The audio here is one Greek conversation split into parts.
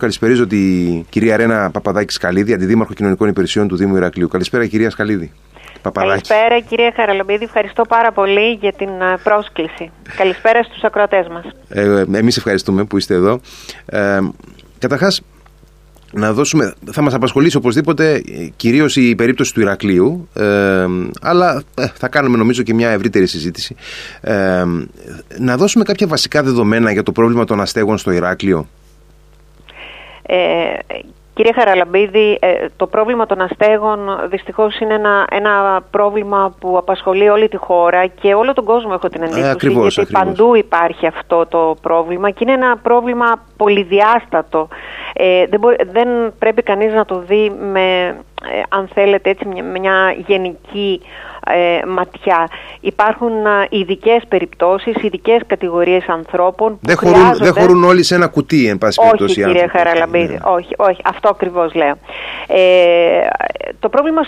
Καλησπέριζω τη κυρία Ρένα Παπαδάκης Σκαλίδη, Αντιδήμαρχο Κοινωνικών Υπηρεσιών του Δήμου Ηρακλείου. Καλησπέρα, κυρία Σκαλίδη. Παπαδάκης. Καλησπέρα, κυρία Χαραλομπίδη. Ευχαριστώ πάρα πολύ για την ε, πρόσκληση. Καλησπέρα στους ακροατές μας. Ε, Εμείς ευχαριστούμε που είστε εδώ. Ε, Καταρχάς, να δώσουμε, θα μας απασχολήσει οπωσδήποτε ε, κυρίως η περίπτωση του Ηρακλείου ε, αλλά ε, θα κάνουμε νομίζω και μια ευρύτερη συζήτηση ε, να δώσουμε κάποια βασικά δεδομένα για το πρόβλημα των αστέγων στο Ηράκλειο ε, Κύριε Χαραλαμπίδη, ε, το πρόβλημα των αστέγων δυστυχώς είναι ένα, ένα πρόβλημα που απασχολεί όλη τη χώρα και όλο τον κόσμο έχω την εντύπωση ε, ακριβώς, γιατί παντού υπάρχει αυτό το πρόβλημα και είναι ένα πρόβλημα πολυδιάστατο. Ε, δεν, δεν πρέπει κανείς να το δει με, ε, αν θέλετε, έτσι, μια γενική ε, ματιά. Υπάρχουν ειδικές περιπτώσεις, ειδικές κατηγορίες ανθρώπων που δεν χωρούν, δεν χωρούν όλοι σε ένα κουτί, εν πάση περιπτώσει. Όχι, κύριε Χαραλαμπίδη, ναι. όχι, όχι, αυτό ακριβώς λέω. Ε, το πρόβλημα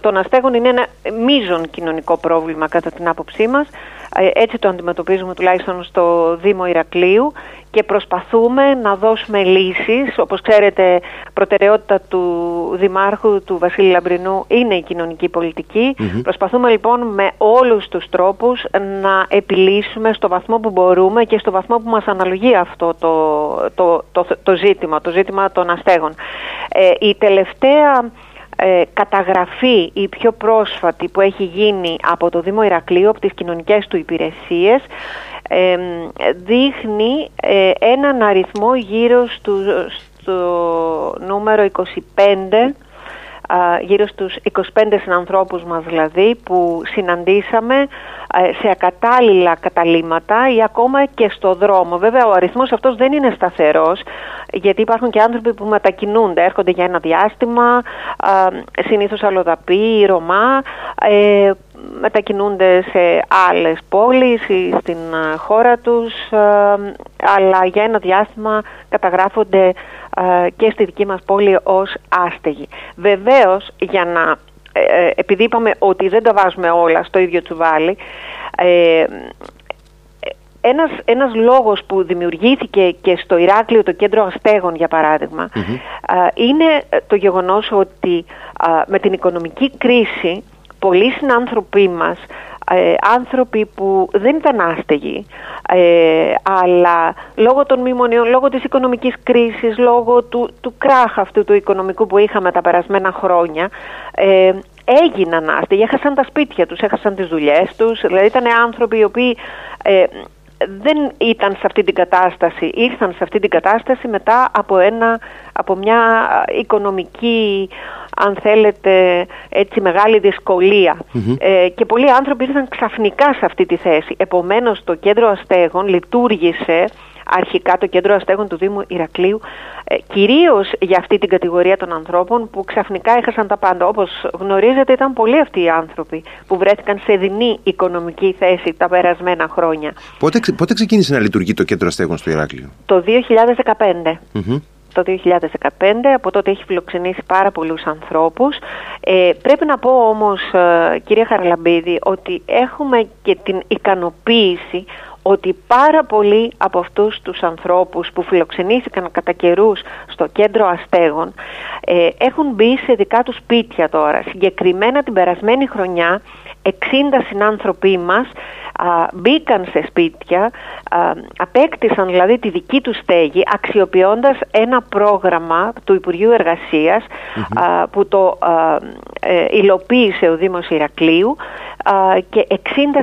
των αστέγων είναι ένα μείζον κοινωνικό πρόβλημα, κατά την άποψή μας. Ε, έτσι το αντιμετωπίζουμε τουλάχιστον στο Δήμο Ηρακλείου και προσπαθούμε να δώσουμε λύσεις. Όπως ξέρετε, προτεραιότητα του Δημάρχου, του Βασίλη Λαμπρινού, είναι η κοινωνική Προσπαθούμε λοιπόν με όλους τους τρόπους να επιλύσουμε στο βαθμό που μπορούμε και στο βαθμό που μας αναλογεί αυτό το, το, το, το ζήτημα, το ζήτημα των αστέγων. Ε, η τελευταία ε, καταγραφή η πιο πρόσφατη που έχει γίνει από το Δήμο Ηρακλείου, από τις κοινωνικές του υπηρεσίες, ε, δείχνει ε, έναν αριθμό γύρω στο, στο νούμερο 25 γύρω στους 25 συνανθρώπους μας δηλαδή που συναντήσαμε ε, σε ακατάλληλα καταλήματα ή ακόμα και στο δρόμο. Βέβαια ο αριθμός αυτός δεν είναι σταθερός γιατί υπάρχουν και άνθρωποι που μετακινούνται, έρχονται για ένα διάστημα, συνήθως αλλοδαποί, Ρωμά, ε, μετακινούνται σε άλλες πόλεις ή στην χώρα τους, αλλά για ένα διάστημα καταγράφονται και στη δική μας πόλη ως άστεγοι. Βεβαίως, για να, ε, ε, επειδή είπαμε ότι δεν τα βάζουμε όλα στο ίδιο τσουβάλι, ε, ένας, ένας λόγος που δημιουργήθηκε και στο Ηράκλειο το κέντρο αστέγων για παραδειγμα είναι το γεγονός ότι με την οικονομική κρίση πολλοί συνάνθρωποι μας ε, άνθρωποι που δεν ήταν άστεγοι ε, αλλά λόγω των μνημονίων, λόγω της οικονομικής κρίσης, λόγω του, του κράχ αυτού του οικονομικού που είχαμε τα περασμένα χρόνια ε, έγιναν άστεγοι, έχασαν τα σπίτια τους, έχασαν τις δουλειές τους, δηλαδή ήταν άνθρωποι οι οποίοι ε, δεν ήταν σε αυτή την κατάσταση, ήρθαν σε αυτή την κατάσταση μετά από, ένα, από μια οικονομική, αν θέλετε, έτσι μεγάλη Ε, και πολλοί άνθρωποι ήρθαν ξαφνικά σε αυτή τη θέση. Επομένως το κέντρο αστέγων λειτουργήσε αρχικά το κέντρο αστέγων του Δήμου Ηρακλείου ε, κυρίως για αυτή την κατηγορία των ανθρώπων που ξαφνικά έχασαν τα πάντα. Όπως γνωρίζετε ήταν πολλοί αυτοί οι άνθρωποι που βρέθηκαν σε δεινή οικονομική θέση τα περασμένα χρόνια. Πότε, πότε ξεκίνησε να λειτουργεί το κέντρο αστέγων στο Ηράκλειο; Το 2015. Το 2015, από τότε έχει φιλοξενήσει πάρα πολλούς ανθρώπους. Ε, πρέπει να πω όμως, ε, κυρία Χαραλαμπίδη, ότι έχουμε και την ικανοποίηση ότι πάρα πολλοί από αυτούς τους ανθρώπους που φιλοξενήθηκαν κατά καιρούς στο κέντρο αστέγων ε, έχουν μπει σε δικά τους σπίτια τώρα. Συγκεκριμένα την περασμένη χρονιά 60 συνάνθρωποι μας μπήκαν σε σπίτια, απέκτησαν δηλαδή τη δική τους στέγη αξιοποιώντας ένα πρόγραμμα του Υπουργείου που το ε, υλοποίησε ο Δήμος Ηρακλείου και 60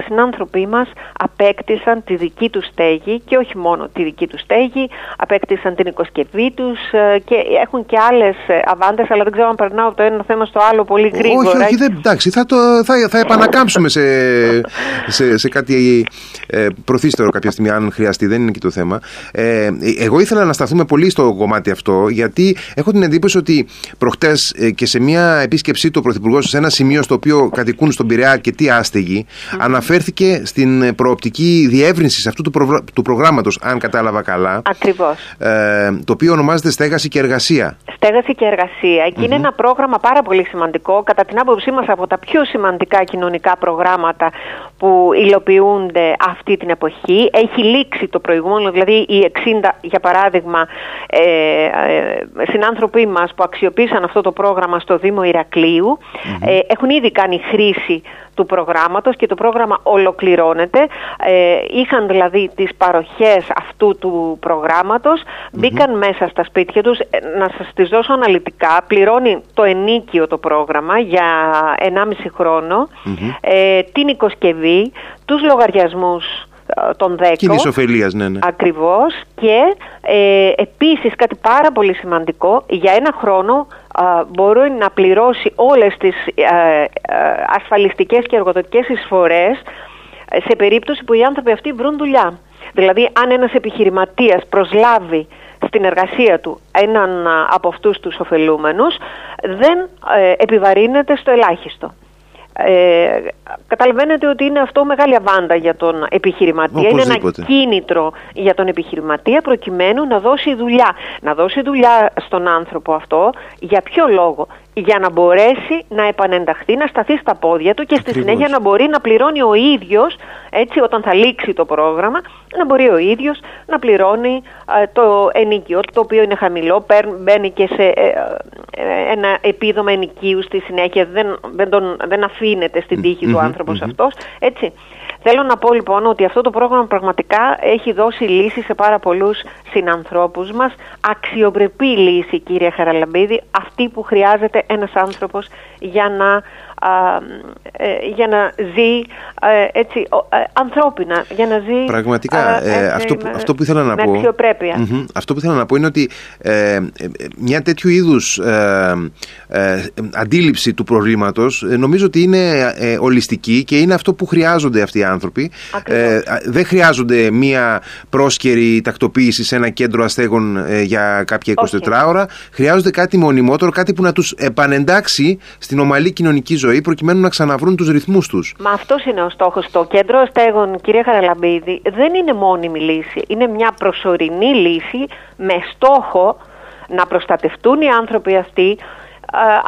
συνάνθρωποι μας απέκτησαν τη δική τους στέγη και όχι μόνο τη δική τους στέγη, απέκτησαν την οικοσκευή τους ε, και έχουν και άλλες ε, αβάντες, αλλά δεν ξέρω αν περνάω το ένα θέμα στο άλλο πολύ γρήγορα. Όχι, όχι, δεν, εντάξει, θα, το, θα, θα επανακάμψουμε σε, σε, σε κάτι ε, προθύστερο κάποια στιγμή αν χρειαστεί, δεν είναι και το θέμα. Ε, εγώ ήθελα να σταθούμε πολύ στο κομμάτι αυτό, γιατί έχω την εντύπωση ότι προχτές ε, και σε μια επίσκεψή του ο Πρωθυπουργός σε ένα σημείο στο οποίο κατοικούν στον Πειραιά και τι άστεγοι, αναφέρθηκε στην προοπτική διεύρυνσης αυτού του, προ... του προγράμματος, αν κατάλαβα καλά. Ακριβώς. Ε, το οποίο ονομάζεται Στέγαση και Εργασία. στέγαση και εργασία και είναι ένα πρόγραμμα πάρα πολύ σημαντικό, κατά την άποψή μας από τα πιο σημαντικά κοινωνικά προγράμματα που υλοποιούνται αυτή την εποχή. Έχει λήξει το προηγούμενο, δηλαδή οι 60 για παράδειγμα ε, ε, συνάνθρωποι μας που αξιοποίησαν αυτό το πρόγραμμα στο Δήμο ε, έχουν ήδη κάνει χρήση του προγράμματος και το πρόγραμμα ολοκληρώνεται. Ε, είχαν δηλαδή τις παροχές αυτού του προγραμματος μπήκαν μέσα στα σπίτια τους. Ε, να σας τις δώσω αναλυτικά, πληρώνει το ενίκιο το πρόγραμμα για 1,5 χρονο ε, την οικοσκευή, τους λογαριασμούς ε, των 10. Κοινής ωφελίας, ναι, ναι. Ακριβώς. Και ε, επίσης κάτι πάρα πολύ σημαντικό, για ένα χρόνο μπορεί να πληρώσει όλες τις ε, ε, ασφαλιστικές και εργοδοτικές εισφορές σε περίπτωση που οι άνθρωποι αυτοί βρουν δουλειά. Δηλαδή αν ένας επιχειρηματίας προσλάβει στην εργασία του έναν από αυτούς τους ωφελούμενους δεν ε, επιβαρύνεται στο ελάχιστο. Ε, καταλαβαίνετε ότι είναι αυτό μεγάλη αβάντα για τον επιχειρηματία. Είναι ένα κίνητρο για τον επιχειρηματία προκειμένου να δώσει δουλειά. Να δώσει δουλειά στον άνθρωπο αυτό. Για ποιο λόγο; Για να μπορέσει να επανενταχθεί, να σταθεί στα πόδια του και στη συνέχεια να μπορεί να πληρώνει ο ίδιος, έτσι όταν θα λήξει το πρόγραμμα, να μπορεί ο ίδιος να πληρώνει το ενοικιό το οποίο είναι χαμηλό, μπαίνει και σε ε, ε, ένα επίδομα ενοικίου στη συνέχεια, δεν, δεν, τον, δεν αφήνεται στην τύχη του άνθρωπος αυτός, έτσι. Θέλω να πω λοιπόν ότι αυτό το πρόγραμμα πραγματικά έχει δώσει λύση σε πάρα πολλούς συνανθρώπους μας, αξιοπρεπή λύση κύριε Χαραλαμπίδη, αυτή που χρειάζεται ένας άνθρωπος για να ε, για να ζει ε, έτσι, ε, ανθρώπινα, για να ζει Πραγματικά, αυτό, που, αυτό που ήθελα να πω αξιοπρέπεια. αυτό που ήθελα να πω είναι ότι μια τέτοιου είδους αντίληψη του προβλήματος νομίζω ότι είναι ολιστική και είναι αυτό που χρειάζονται αυτοί οι άνθρωποι. δεν χρειάζονται μια πρόσκαιρη τακτοποίηση σε ένα κέντρο αστέγων για κάποια 24 ώρα. Χρειάζονται κάτι μονιμότερο, κάτι που να τους επανεντάξει στην ομαλή κοινωνική ζωή ζωή προκειμένου να ξαναβρούν τους ρυθμούς τους. Μα αυτός είναι ο στόχος. Το κέντρο αστέγων, κυρία Χαραλαμπίδη, δεν είναι μόνιμη λύση. Είναι μια προσωρινή λύση με στόχο να προστατευτούν οι άνθρωποι αυτοί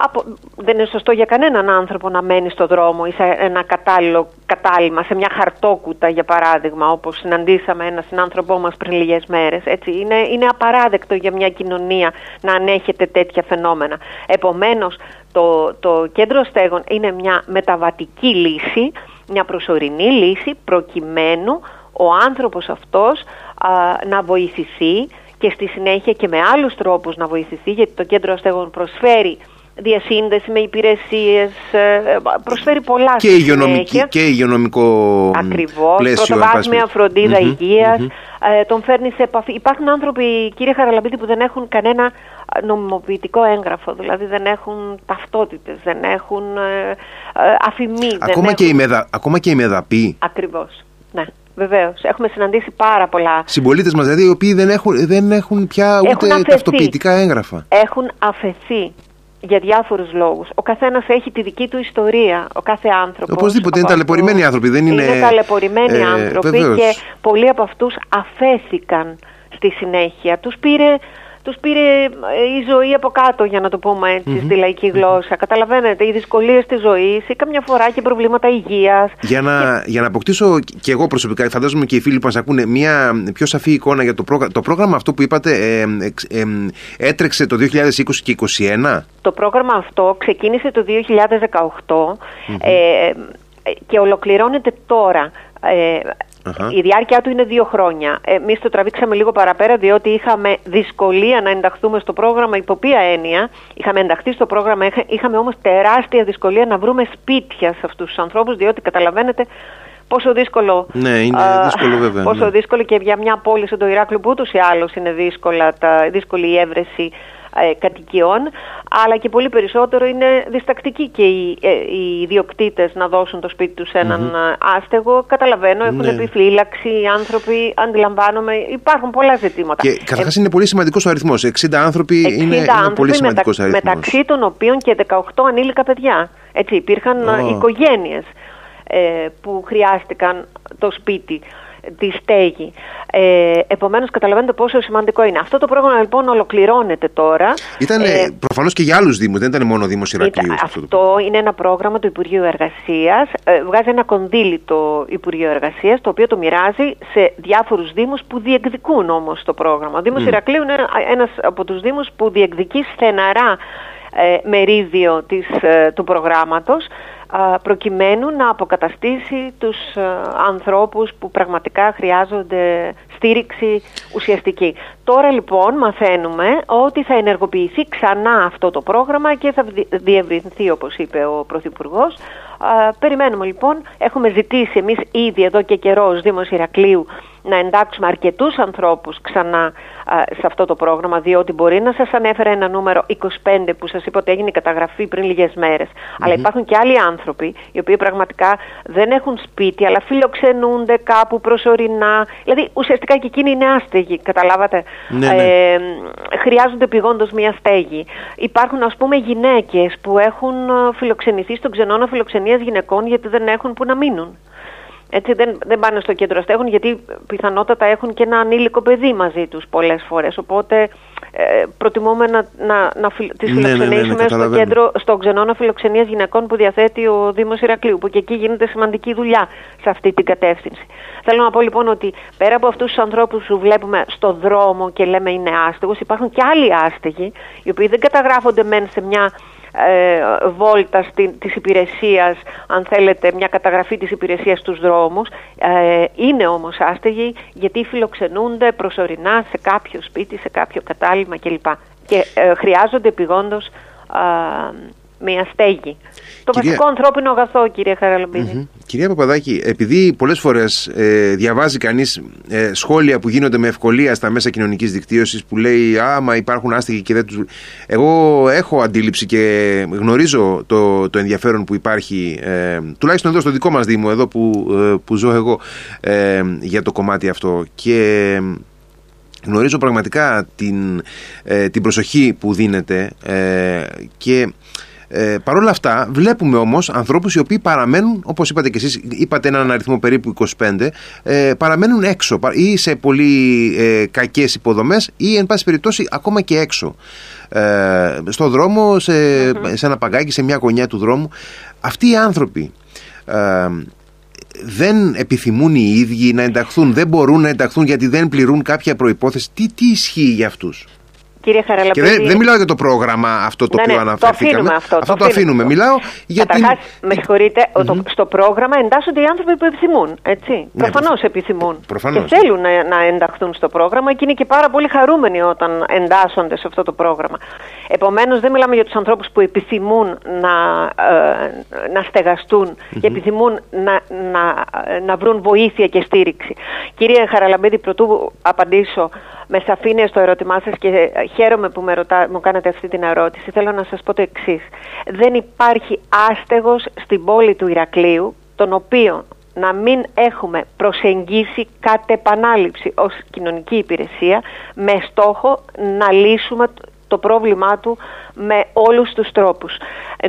από, δεν είναι σωστό για κανέναν άνθρωπο να μένει στο δρόμο ή σε ένα κατάλληλο κατάλημα, σε μια χαρτόκουτα για παράδειγμα, όπως συναντήσαμε ένα συνάνθρωπό μας πριν λίγες μέρες. Έτσι. Είναι, είναι απαράδεκτο για μια κοινωνία να ανέχεται τέτοια φαινόμενα. Επομένως, το, το κέντρο στέγων είναι μια μεταβατική λύση, μια προσωρινή λύση, προκειμένου ο άνθρωπος αυτός να βοηθηθεί και στη συνέχεια και με άλλους τρόπους να βοηθηθεί γιατί το κέντρο αστέγων προσφέρει διασύνδεση με υπηρεσίες, ε, προσφέρει πολλά και υγειονομική, και υγειονομικό Ακριβώς, πλαίσιο. Πρωτοβάθμια φροντίδα υγείας, ε, τον φέρνεις σε επαφή. Υπάρχουν άνθρωποι, κύριε Χαραλαμπίδη, που δεν έχουν κανένα νομιμοποιητικό έγγραφο, δηλαδή δεν έχουν ταυτότητες, δεν έχουν ε, αφημί. Ακόμα, και έχουν... η ακόμα και η μεδαπή. Ακριβώς, ναι. Βεβαίως. Έχουμε συναντήσει πάρα πολλά. Συμπολίτες μας, δηλαδή, οι οποίοι δεν έχουν, δεν έχουν πια ούτε έχουν ταυτοποιητικά έγγραφα. Έχουν αφαιθεί για διάφορους λόγους. Ο καθένας έχει τη δική του ιστορία. Ο κάθε άνθρωπος. Οπωσδήποτε είναι ταλαιπωρημένοι άνθρωποι. Δεν είναι, είναι ταλαιπωρημένοι ε, άνθρωποι και πολλοί από αυτούς αφέθηκαν στη συνέχεια. Τους πήρε τους πήρε ε, η ζωή από κάτω για να το πούμε έτσι στη λαϊκή γλώσσα. Καταλαβαίνετε, οι δυσκολίες της ζωής ή καμιά φορά και προβλήματα υγείας. Για να, για να αποκτήσω και εγώ προσωπικά, φαντάζομαι και οι φίλοι που μας ακούνε, μια πιο σαφή εικόνα για το πρόγραμμα. Το πρόγραμμα αυτό που είπατε ε, ε, έτρεξε το 2020 και 2021. Το πρόγραμμα αυτό ξεκίνησε το 2018 ε, και ολοκληρώνεται τώρα. Η διάρκεια του είναι δύο χρόνια. Εμείς το τραβήξαμε λίγο παραπέρα, διότι είχαμε δυσκολία να ενταχθούμε στο πρόγραμμα. Υπό ποια έννοια, είχαμε ενταχθεί στο πρόγραμμα, είχαμε όμως τεράστια δυσκολία να βρούμε σπίτια σε αυτούς τους ανθρώπους, διότι καταλαβαίνετε πόσο δύσκολο. Ναι, είναι δύσκολο βέβαια. Πόσο ναι. δύσκολο και για μια πόλη σαν το Ηράκλειο που ούτως ή άλλως είναι δύσκολα, τα, δύσκολη η έβρεση ε, κατοικιών, αλλά και πολύ περισσότερο είναι διστακτικοί και οι, ε, οι ιδιοκτήτες να δώσουν το σπίτι τους σε έναν mm-hmm. άστεγο. Καταλαβαίνω, έχουν ναι. επιφύλαξη οι άνθρωποι, αντιλαμβάνομαι. Υπάρχουν πολλά ζητήματα. Και καταρχάς είναι πολύ σημαντικός ο αριθμός. 60 άνθρωποι 60 είναι, είναι πολύ σημαντικός αριθμός. Μεταξύ των οποίων και 18 ανήλικα παιδιά. Έτσι, υπήρχαν oh. οικογένειες ε, που χρειάστηκαν το σπίτι. Τη στέγη. Ε, Επομένως, καταλαβαίνετε πόσο σημαντικό είναι. Αυτό το πρόγραμμα λοιπόν ολοκληρώνεται τώρα. Ήταν ε, προφανώς και για άλλους Δήμους, δεν ήταν μόνο Δήμος Ηρακλείου. Αυτό, αυτό είναι ένα πρόγραμμα του Υπουργείου Εργασίας. Ε, βγάζει ένα κονδύλι το Υπουργείο Εργασίας, το οποίο το μοιράζει σε διάφορους Δήμους που διεκδικούν όμως το πρόγραμμα. Ο Δήμος mm. Ηρακλείου είναι ένας από τους Δήμους που διεκδικεί στεναρά ε, μερίδιο της, ε, του προγράμματος προκειμένου να αποκαταστήσει τους ε, ανθρώπους που πραγματικά χρειάζονται στήριξη ουσιαστική. Τώρα λοιπόν μαθαίνουμε ότι θα ενεργοποιηθεί ξανά αυτό το πρόγραμμα και θα διευρυνθεί όπως είπε ο Πρωθυπουργός. Περιμένουμε λοιπόν, έχουμε ζητήσει εμείς ήδη εδώ και καιρός ως Δήμος Ηρακλείου να εντάξουμε αρκετούς ανθρώπους ξανά σε αυτό το πρόγραμμα, διότι μπορεί να σας ανέφερα ένα νούμερο 25 που σας είπα ότι έγινε καταγραφή πριν λίγες αλλά υπάρχουν και άλλοι άνθρωποι οι οποίοι πραγματικά δεν έχουν σπίτι αλλά φιλοξενούνται κάπου προσωρινά, δηλαδή ουσιαστικά και εκείνοι είναι άστεγοι, καταλάβατε. Ναι, ναι. Ε, χρειάζονται επιγόντως μια στέγη. Υπάρχουν ας πούμε γυναίκες που έχουν φιλοξενηθεί στον ξενώνα φιλοξενίας γυναικών γιατί δεν έχουν που να μείνουν. Έτσι δεν, δεν πάνε στο κέντρο στέγων γιατί πιθανότατα έχουν και ένα ανήλικο παιδί μαζί τους πολλές φορές. Οπότε ε, προτιμούμε να, να, να τις ναι, ναι, ναι, φιλοξενήσουμε στο κέντρο, στο ξενώνα φιλοξενίας γυναικών που διαθέτει ο Δήμος Ηρακλείου που και εκεί γίνεται σημαντική δουλειά σε αυτή την κατεύθυνση. Θέλω να πω λοιπόν ότι πέρα από αυτούς τους ανθρώπους που βλέπουμε στο δρόμο και λέμε είναι άστεγος υπάρχουν και άλλοι άστεγοι οι οποίοι δεν καταγράφονται μεν σε μια ε, βόλτα στη, της υπηρεσίας, αν θέλετε, μια καταγραφή της υπηρεσίας στους δρόμους. Ε, είναι όμως άστεγοι γιατί φιλοξενούνται προσωρινά σε κάποιο σπίτι, σε κάποιο κατάλημα κλπ. Και ε, χρειάζονται επιγόντως μια στέγη. Το βασικό ανθρώπινο αγαθό, κύριε Χαραλαμπίδη. Κυρία Παπαδάκη, επειδή πολλές φορές ε, διαβάζει κανείς ε, σχόλια που γίνονται με ευκολία στα μέσα κοινωνικής δικτύωσης που λέει Άμα υπάρχουν άστεγοι και δεν τους. Εγώ έχω αντίληψη και γνωρίζω το, το ενδιαφέρον που υπάρχει, ε, τουλάχιστον εδώ στο δικό μας Δήμο, εδώ που, ε, που ζω εγώ, ε, για το κομμάτι αυτό. Και γνωρίζω πραγματικά την, την προσοχή που δίνεται και ε, Παρ' όλα αυτά, βλέπουμε όμως ανθρώπους οι οποίοι παραμένουν, όπως είπατε και εσείς, είπατε έναν αριθμό περίπου 25, ε, παραμένουν έξω ή σε πολύ ε, κακές υποδομές ή, εν πάση περιπτώσει, ακόμα και έξω. Ε, στο δρόμο, σε, σε ένα παγκάκι, σε μια γωνιά του δρόμου. Αυτοί οι άνθρωποι ε, δεν επιθυμούν οι ίδιοι να ενταχθούν, δεν μπορούν να ενταχθούν γιατί δεν πληρούν κάποια προϋπόθεση. Τι, τι ισχύει για αυτούς; Κύριε Χαραλαμπίδη. Και δεν, δεν μιλάω για το πρόγραμμα αυτό το ναι, οποίο ναι, αναφερθήκαμε. Το αφήνουμε αυτό. Αυτό το, αφήνουμε. Μιλάω για Καταρχάς, την... με συγχωρείτε, mm-hmm. στο πρόγραμμα εντάσσονται οι άνθρωποι που επιθυμούν. Έτσι. Ναι, Προφανώς επιθυμούν. Προφανώς. Και θέλουν να, να ενταχθούν στο πρόγραμμα και είναι και πάρα πολύ χαρούμενοι όταν εντάσσονται σε αυτό το πρόγραμμα. Επομένως, δεν μιλάμε για τους ανθρώπους που επιθυμούν να, ε, να στεγαστούν mm-hmm. και επιθυμούν να, να, να βρουν βοήθεια και στήριξη. Κύριε Χαραλαμπίδη, πρωτού απαντήσω με σαφήνεια στο ερώτημά σας και χαίρομαι που με ρωτά, μου κάνετε αυτή την ερώτηση. Θέλω να σας πω το εξής. Δεν υπάρχει άστεγος στην πόλη του Ηρακλείου, τον οποίο να μην έχουμε προσεγγίσει κατ' επανάληψη ως κοινωνική υπηρεσία με στόχο να λύσουμε το πρόβλημά του με όλους τους τρόπους,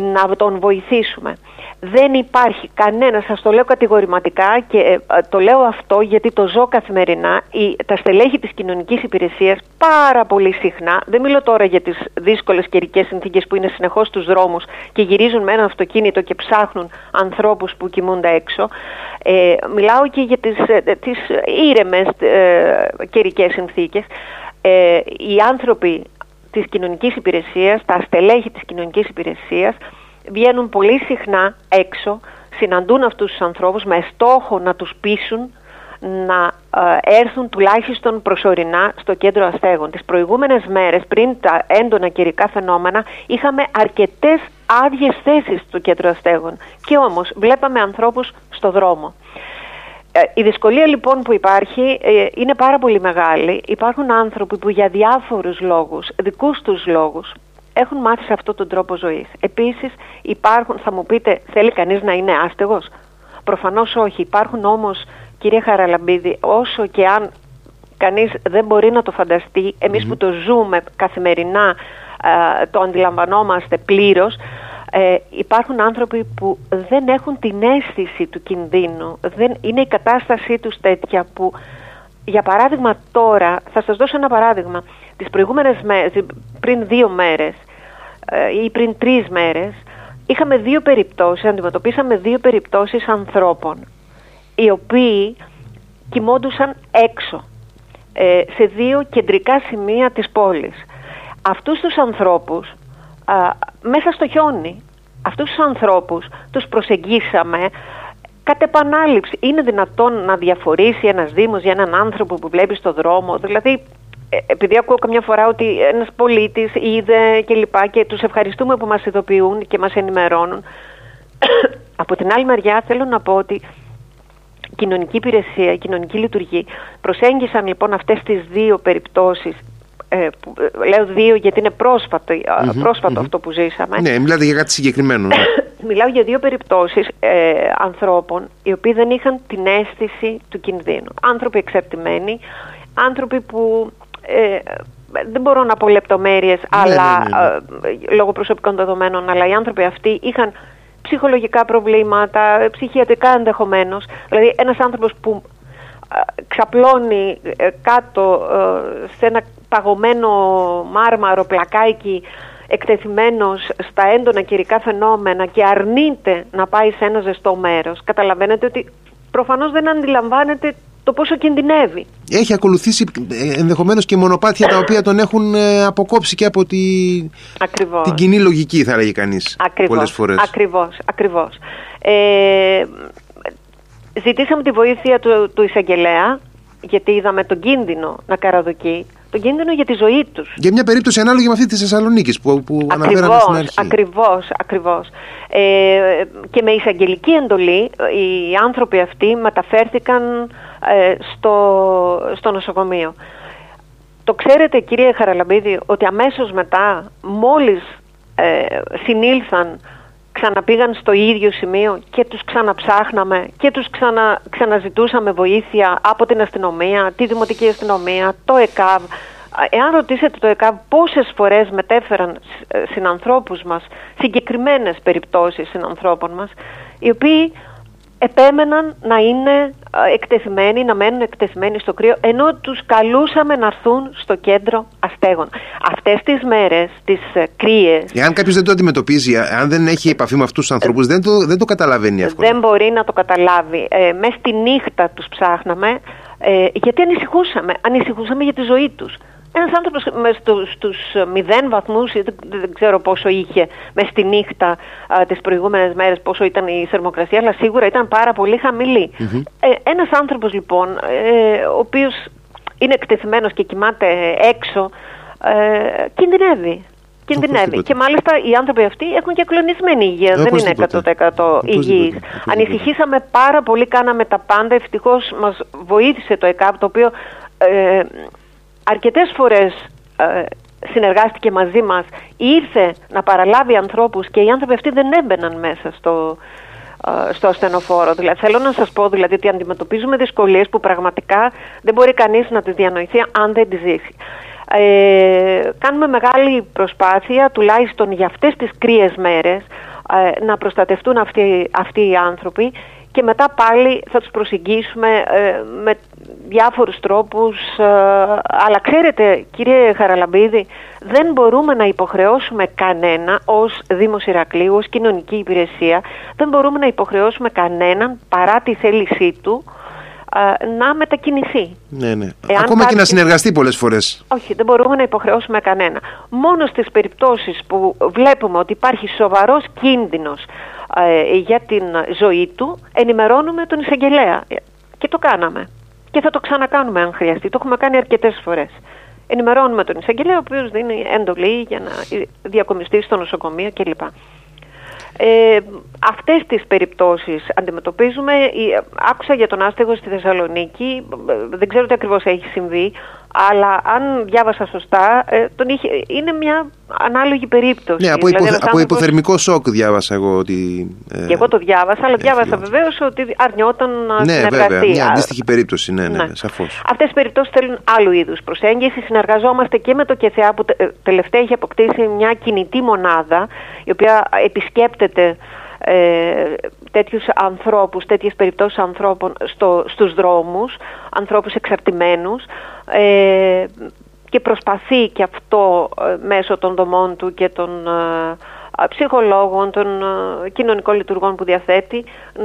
να τον βοηθήσουμε δεν υπάρχει κανένας, σας το λέω κατηγορηματικά και ε, το λέω αυτό γιατί το ζω καθημερινά, η, τα στελέχη της κοινωνικής υπηρεσίας πάρα πολύ συχνά, δεν μιλώ τώρα για τις δύσκολες καιρικές συνθήκες που είναι συνεχώς στους δρόμους και γυρίζουν με ένα αυτοκίνητο και ψάχνουν ανθρώπους που κοιμούνται έξω, ε, μιλάω και για τις, ε, τις ήρεμες ε, καιρικές συνθήκες. Ε, οι άνθρωποι της κοινωνικής υπηρεσίας, τα στελέχη της κοινωνικής υπηρεσίας βγαίνουν πολύ συχνά έξω, συναντούν αυτούς τους ανθρώπους με στόχο να τους πείσουν να ε, έρθουν τουλάχιστον προσωρινά στο κέντρο αστέγων. Τις προηγούμενες μέρες πριν τα έντονα καιρικά φαινόμενα είχαμε αρκετές άδειες θέσεις στο κέντρο αστέγων και όμως βλέπαμε ανθρώπους στο δρόμο. Ε, η δυσκολία λοιπόν που υπάρχει ε, είναι πάρα πολύ μεγάλη. Υπάρχουν άνθρωποι που για διάφορους λόγους, δικούς τους λόγους, έχουν μάθει σε αυτόν τον τρόπο ζωής. Επίσης υπάρχουν, θα μου πείτε, θέλει κανείς να είναι άστεγος; Προφανώς όχι. Υπάρχουν όμως, κύριε Χαραλαμπίδη, όσο και αν κανείς δεν μπορεί να το φανταστεί, που το ζούμε καθημερινά, το αντιλαμβανόμαστε πλήρως, Ε, υπάρχουν άνθρωποι που δεν έχουν την αίσθηση του κινδύνου. Δεν, είναι η κατάστασή τους τέτοια που, για παράδειγμα τώρα, θα σας δώσω ένα παράδειγμα. Τις προηγούμενες μέρες, πριν δύο μέρες ε, ή πριν τρεις μέρες, είχαμε δύο περιπτώσεις, αντιμετωπίσαμε δύο περιπτώσεις ανθρώπων, οι οποίοι κοιμόντουσαν έξω, ε, σε δύο κεντρικά σημεία της πόλης. Αυτούς τους ανθρώπους μέσα στο χιόνι. Αυτούς τους ανθρώπους τους προσεγγίσαμε κατ' επανάληψη. Είναι δυνατόν να διαφορήσει ένας Δήμος για έναν άνθρωπο που βλέπει στο δρόμο; Δηλαδή, ε, επειδή ακούω καμιά φορά ότι ένας πολίτης είδε και λοιπά και τους ευχαριστούμε που μας ειδοποιούν και μας ενημερώνουν. Από την άλλη μεριά θέλω να πω ότι κοινωνική υπηρεσία, κοινωνική λειτουργή προσέγγισαν λοιπόν αυτές τις δύο περιπτώσεις ε, που, ε, λέω δύο γιατί είναι πρόσφατο, προσφατο αυτό που ζήσαμε. Ναι, μιλάτε για κάτι συγκεκριμένο. Ναι. Μιλάω για δύο περιπτώσεις ε, ανθρώπων οι οποίοι δεν είχαν την αίσθηση του κινδύνου. Άνθρωποι εξαρτημένοι, άνθρωποι που ε, δεν μπορώ να πω λεπτομέρειες ναι, αλλά, ναι, ε, λόγω προσωπικών δεδομένων, αλλά οι άνθρωποι αυτοί είχαν ψυχολογικά προβλήματα, ψυχιατρικά ενδεχομένως. Δηλαδή ένας άνθρωπος που ξαπλώνει κάτω σε ένα παγωμένο μάρμαρο πλακάκι εκτεθειμένος στα έντονα καιρικά φαινόμενα και αρνείται να πάει σε ένα ζεστό μέρος, καταλαβαίνετε ότι προφανώς δεν αντιλαμβάνεται το πόσο κινδυνεύει. Έχει ακολουθήσει ε, ενδεχομένως και μονοπάτια τα οποία τον έχουν ε, αποκόψει και από τη... την κοινή λογική θα λέγει κανείς ακριβώς, πολλές φορές. Ακριβώς, ακριβώς. Ε, ζητήσαμε τη βοήθεια του, του εισαγγελέα γιατί είδαμε τον κίνδυνο να καραδοκεί τον κίνδυνο για τη ζωή τους. Για μια περίπτωση ανάλογη με αυτή της Θεσσαλονίκης που, που αναφέραμε στην αρχή. Ακριβώς, ακριβώς. Ε, και με εισαγγελική εντολή οι άνθρωποι αυτοί μεταφέρθηκαν ε, στο, στο νοσοκομείο. Το ξέρετε κύριε Χαραλαμπίδη ότι αμέσως μετά μόλις ε, συνήλθαν ξαναπήγαν στο ίδιο σημείο και τους ξαναψάχναμε και τους ξανα, ξαναζητούσαμε βοήθεια από την αστυνομία, τη Δημοτική Αστυνομία, το ΕΚΑΒ. Εάν ρωτήσετε το ΕΚΑΒ πόσες φορές μετέφεραν συνανθρώπους μας, συγκεκριμένες περιπτώσεις συνανθρώπων μας, οι οποίοι επέμεναν να είναι εκτεθειμένοι, να μένουν εκτεθειμένοι στο κρύο, ενώ τους καλούσαμε να έρθουν στο κέντρο αστέγων. Αυτές τις μέρες, τις ε, κρύες... Εάν κάποιος δεν το αντιμετωπίζει, αν δεν έχει επαφή με αυτούς τους ανθρώπους, δεν το, δεν το καταλαβαίνει εύκολα. Δεν μπορεί να το καταλάβει. Ε, Μέσα στη νύχτα τους ψάχναμε, ε, γιατί ανησυχούσαμε. Ανησυχούσαμε για τη ζωή τους. Ένας άνθρωπος στους μηδέν βαθμούς, δεν, ξέρω πόσο είχε μες στη νύχτα τις προηγούμενες μέρες, πόσο ήταν η θερμοκρασία, αλλά σίγουρα ήταν πάρα πολύ χαμηλή. Mm-hmm. Ε, Ένας άνθρωπος λοιπόν, ε, ο οποίος είναι εκτεθειμένος και κοιμάται έξω, ε, κινδυνεύει. Κινδυνεύει. Και μάλιστα οι άνθρωποι αυτοί έχουν και κλονισμένη υγεία. δεν είναι 100% υγιεί. Ανησυχήσαμε πάρα πολύ, κάναμε τα πάντα. Ευτυχώς μας βοήθησε το ΕΚΑΠ, το οποίο ε, αρκετές φορές ε, συνεργάστηκε μαζί μας, ήρθε να παραλάβει ανθρώπους και οι άνθρωποι αυτοί δεν έμπαιναν μέσα στο, ε, στο ασθενοφόρο. Δηλαδή, θέλω να σας πω δηλαδή, ότι αντιμετωπίζουμε δυσκολίες που πραγματικά δεν μπορεί κανείς να τις διανοηθεί αν δεν τις ζήσει. Ε, κάνουμε μεγάλη προσπάθεια, τουλάχιστον για αυτές τις κρύες μέρες, ε, να προστατευτούν αυτοί, αυτοί οι άνθρωποι και μετά πάλι θα τους προσεγγίσουμε ε, με διάφορους τρόπους ε, αλλά ξέρετε κύριε Χαραλαμπίδη δεν μπορούμε να υποχρεώσουμε κανένα ως Δήμος Ηρακλείου, ως κοινωνική υπηρεσία δεν μπορούμε να υποχρεώσουμε κανέναν παρά τη θέλησή του ε, να μετακινηθεί. Ναι, ναι. Ακόμα και να συνεργαστεί πολλές φορές. Όχι, δεν μπορούμε να υποχρεώσουμε κανένα. Μόνο στις περιπτώσεις που βλέπουμε ότι υπάρχει σοβαρός κίνδυνος ε, για την ζωή του, ενημερώνουμε τον εισαγγελέα. Και το κάναμε. Και θα το ξανακάνουμε αν χρειαστεί. Το έχουμε κάνει αρκετές φορές. Ενημερώνουμε τον εισαγγελέα, ο οποίος δίνει εντολή για να διακομιστεί στο νοσοκομείο κλπ. Ε, αυτές τις περιπτώσεις αντιμετωπίζουμε. Άκουσα για τον άστεγο στη Θεσσαλονίκη, δεν ξέρω τι ακριβώς έχει συμβεί, αλλά αν διάβασα σωστά, ε, τον είχε, είναι μια ανάλογη περίπτωση. Ναι, από, δηλαδή, υποθε, από υποθερμικό σοκ διάβασα εγώ ότι... Ε, και εγώ το διάβασα, αλλά διάβασα βεβαίως ότι αρνιόταν να ναι, συνεργαστεί. Βέβαια, μια αντίστοιχη περίπτωση, ναι, ναι, ναι. σαφώς. Αυτές οι περιπτώσεις θέλουν άλλου είδους προσέγγιση. Συνεργαζόμαστε και με το ΚΕΘΕΑ που τελευταία έχει αποκτήσει μια κινητή μονάδα, η οποία επισκέπτεται ε, τέτοιους ανθρώπους, τέτοιες περιπτώσεις ανθρώπων στο, στους δρόμους, ανθρώπους εξαρτημένους ε, και προσπαθεί και αυτό ε, μέσω των δομών του και των ε, ψυχολόγων, των κοινωνικών λειτουργών που διαθέτει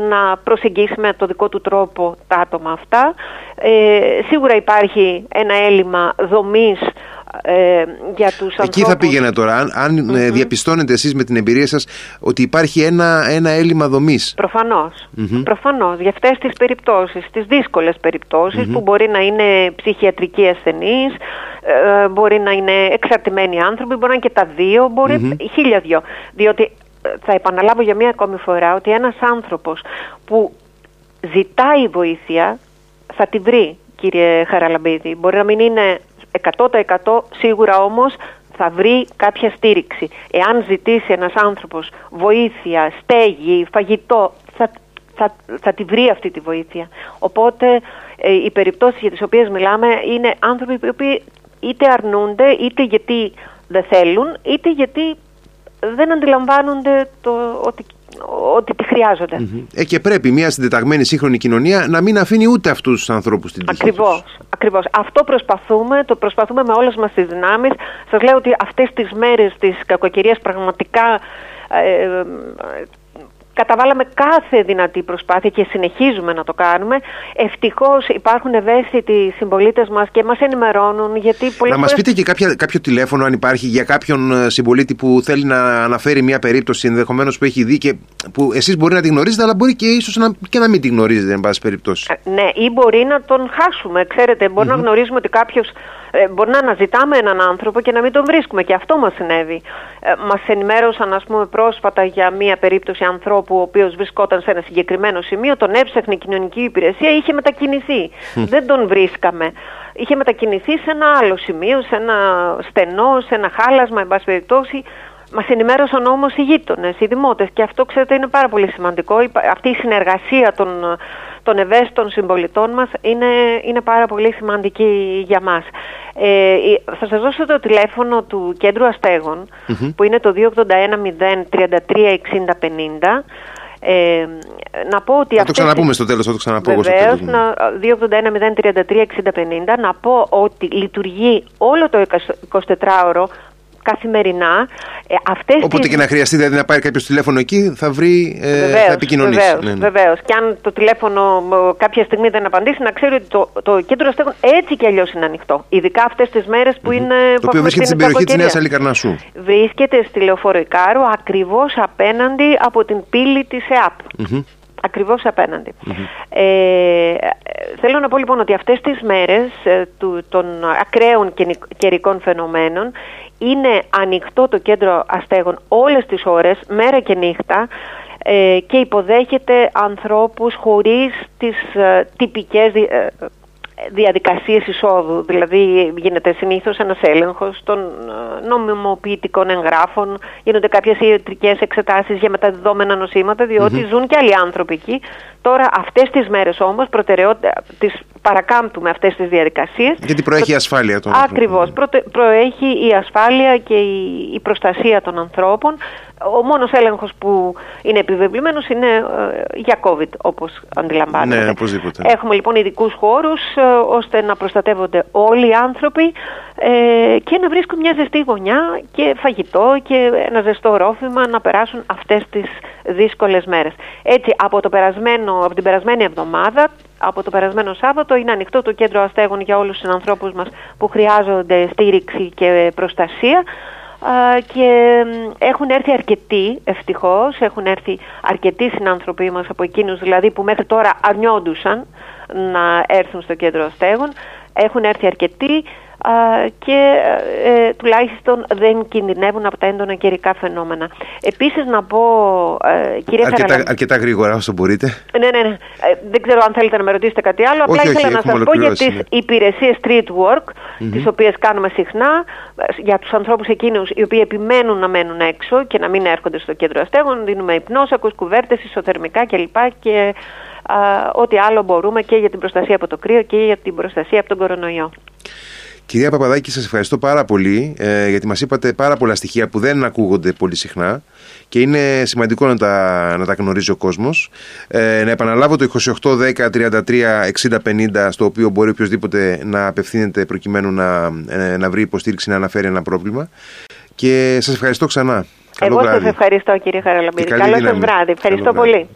να προσεγγίσει με το δικό του τρόπο τα άτομα αυτά. σίγουρα υπάρχει ένα έλλειμμα δομής ε, για τους Εκεί θα πήγαινα τώρα. Αν, αν mm διαπιστώνετε εσείς με την εμπειρία σας ότι υπάρχει ένα, ένα έλλειμμα δομής. Προφανώς. Προφανώς. Για αυτές τις περιπτώσεις, τις δύσκολες που μπορεί να είναι ψυχιατρικοί ασθενείς, ε, μπορεί να είναι εξαρτημένοι άνθρωποι, μπορεί να είναι και τα δύο, μπορεί χίλια δυο. Διότι ε, θα επαναλάβω για μία ακόμη φορά ότι ένας άνθρωπος που ζητάει βοήθεια θα τη βρει κύριε Χαραλαμπίδη. Μπορεί να μην είναι 100% σίγουρα όμως θα βρει κάποια στήριξη. Εάν ζητήσει ένας άνθρωπος βοήθεια, στέγη, φαγητό, θα, θα, θα τη βρει αυτή τη βοήθεια. Οπότε ε, οι περιπτώσεις για τις οποίες μιλάμε είναι άνθρωποι που είτε αρνούνται, είτε γιατί δεν θέλουν, είτε γιατί δεν αντιλαμβάνονται το ότι ότι τη χρειάζονται. Ε, και πρέπει μια συντεταγμένη σύγχρονη κοινωνία να μην αφήνει ούτε αυτούς τους ανθρώπους στην τύχη. Ακριβώς. Ακριβώς. Αυτό προσπαθούμε, το προσπαθούμε με όλες μας τις δυνάμεις. Σας λέω ότι αυτές τις μέρες της κακοκαιρίας πραγματικά ε, καταβάλαμε κάθε δυνατή προσπάθεια και συνεχίζουμε να το κάνουμε. Ευτυχώς υπάρχουν ευαίσθητοι συμπολίτες μας και μας ενημερώνουν. Γιατί να μας πείτε και κάποια, κάποιο τηλέφωνο, αν υπάρχει, για κάποιον ε, συμπολίτη που θέλει να αναφέρει μια περίπτωση ενδεχομένως που έχει δει και που εσείς μπορεί να την γνωρίζετε, αλλά μπορεί και ίσως να, και να μην την γνωρίζετε, εν πάση περιπτώσει. Ε, ναι, ή μπορεί να τον χάσουμε. Ξέρετε, να γνωρίζουμε ότι κάποιος ε, μπορεί να αναζητάμε έναν άνθρωπο και να μην τον βρίσκουμε. Και αυτό μας συνέβη. Ε, μας ενημέρωσαν, ας πούμε, πρόσφατα για μία περίπτωση ανθρώπου, ο οποίος βρισκόταν σε ένα συγκεκριμένο σημείο, τον έψαχνε η κοινωνική υπηρεσία, είχε μετακινηθεί. Δεν τον βρίσκαμε. Είχε μετακινηθεί σε ένα άλλο σημείο, σε ένα στενό, σε ένα χάλασμα, εν πάση περιπτώσει. Μας ενημέρωσαν όμως οι γείτονες, οι δημότες. Και αυτό, ξέρετε, είναι πάρα πολύ σημαντικό. Αυτή η συνεργασία των των ευαίσθητων συμπολιτών μας είναι, είναι πάρα πολύ σημαντική για μας. Ε, θα σας δώσω το τηλέφωνο του Κέντρου που είναι το 281 033 60 ε, να πω ότι θα το ξαναπούμε στο τέλος, θα το ξαναπώ Βεβαίως, 281 033 60 να πω ότι λειτουργεί όλο το 24ωρο καθημερινά. Ε, αυτές Όποτε τις... και να χρειαστεί δηλαδή να πάρει κάποιος τηλέφωνο εκεί, θα βρει, ε, βεβαίως, θα επικοινωνήσει. Βεβαίως, ναι, ναι. βεβαίως. Και αν το τηλέφωνο κάποια στιγμή δεν απαντήσει, να ξέρει ότι το, το κέντρο αστέγων έτσι κι αλλιώς είναι ανοιχτό. Ειδικά αυτές τις μέρες που mm-hmm. είναι. Το οποίο βρίσκεται στην περιοχή της Νέας Αλικαρνασού. Βρίσκεται στη Λεωφόρο Ικάρου, ακριβώς απέναντι από την πύλη της ΕΑΠ. Mm-hmm. Ακριβώς Ε, θέλω να πω λοιπόν ότι αυτές τις μέρες ε, του, των ακραίων καιρικών φαινομένων είναι ανοιχτό το κέντρο αστέγων όλες τις ώρες, μέρα και νύχτα ε, και υποδέχεται ανθρώπους χωρίς τις ε, τυπικές ε, διαδικασίες εισόδου. Δηλαδή γίνεται συνήθως ένας έλεγχος των ε, νομιμοποιητικών εγγράφων, γίνονται κάποιες ιατρικές εξετάσεις για μεταδεδόμενα νοσήματα, ζουν και άλλοι άνθρωποι εκεί. Τώρα αυτές τις μέρες όμως προτεραιότητα τις παρακάμπτουμε αυτές τις διαδικασίες. Γιατί προέχει η ασφάλεια των Ακριβώς. προέχει η ασφάλεια και η, η προστασία των ανθρώπων. Ο μόνος έλεγχος που είναι επιβεβλημένος είναι ε, για COVID, όπως αντιλαμβάνεστε. Ναι, οπωσδήποτε. Έχουμε λοιπόν ειδικούς χώρους ε, ώστε να προστατεύονται όλοι οι άνθρωποι ε, και να βρίσκουν μια ζεστή γωνιά και φαγητό και ένα ζεστό ρόφημα να περάσουν αυτές τις δύσκολες μέρες. Έτσι, από, το περασμένο, από την περασμένη εβδομάδα, από το περασμένο Σάββατο, είναι ανοιχτό το κέντρο αστέγων για όλους τους ανθρώπους μας που χρειάζονται στήριξη και προστασία και έχουν έρθει αρκετοί, ευτυχώς, έχουν έρθει αρκετοί συνάνθρωποι μας από εκείνους δηλαδή που μέχρι τώρα αρνιόντουσαν να έρθουν στο κέντρο αστέγων. Έχουν έρθει αρκετοί και ε, τουλάχιστον δεν κινδυνεύουν από τα έντονα καιρικά φαινόμενα. Επίσης να πω, ε, κυρία αρκετά, αρκετά γρήγορα όσο μπορείτε. Ναι, ναι, ναι. Ε, δεν ξέρω αν θέλετε να με ρωτήσετε κάτι άλλο. Απλά όχι, ήθελα όχι, να σας πω για τις ναι. υπηρεσίες street work, mm-hmm. τις οποίες κάνουμε συχνά, για τους ανθρώπους εκείνους οι οποίοι επιμένουν να μένουν έξω και να μην έρχονται στο κέντρο αστέγων. Δίνουμε υπνόσακους, κουβέρτες, ισοθερμικά κλπ. Και ό,τι άλλο μπορούμε και για την προστασία από το κρύο και για την προστασία από τον κορονοϊό. Κυρία Παπαδάκη, σας ευχαριστώ πάρα πολύ ε, γιατί μας είπατε πάρα πολλά στοιχεία που δεν ακούγονται πολύ συχνά και είναι σημαντικό να τα, να τα γνωρίζει ο κόσμος. Ε, να επαναλάβω το 28 10 33 60 50 στο οποίο μπορεί οποιοδήποτε να απευθύνεται προκειμένου να, ε, να βρει υποστήριξη να αναφέρει ένα πρόβλημα. Και σας ευχαριστώ ξανά. Εγώ σας ευχαριστώ κύριε Χαραλαμπίδη. Καλό σας βράδυ. Ευχαριστώ πολύ.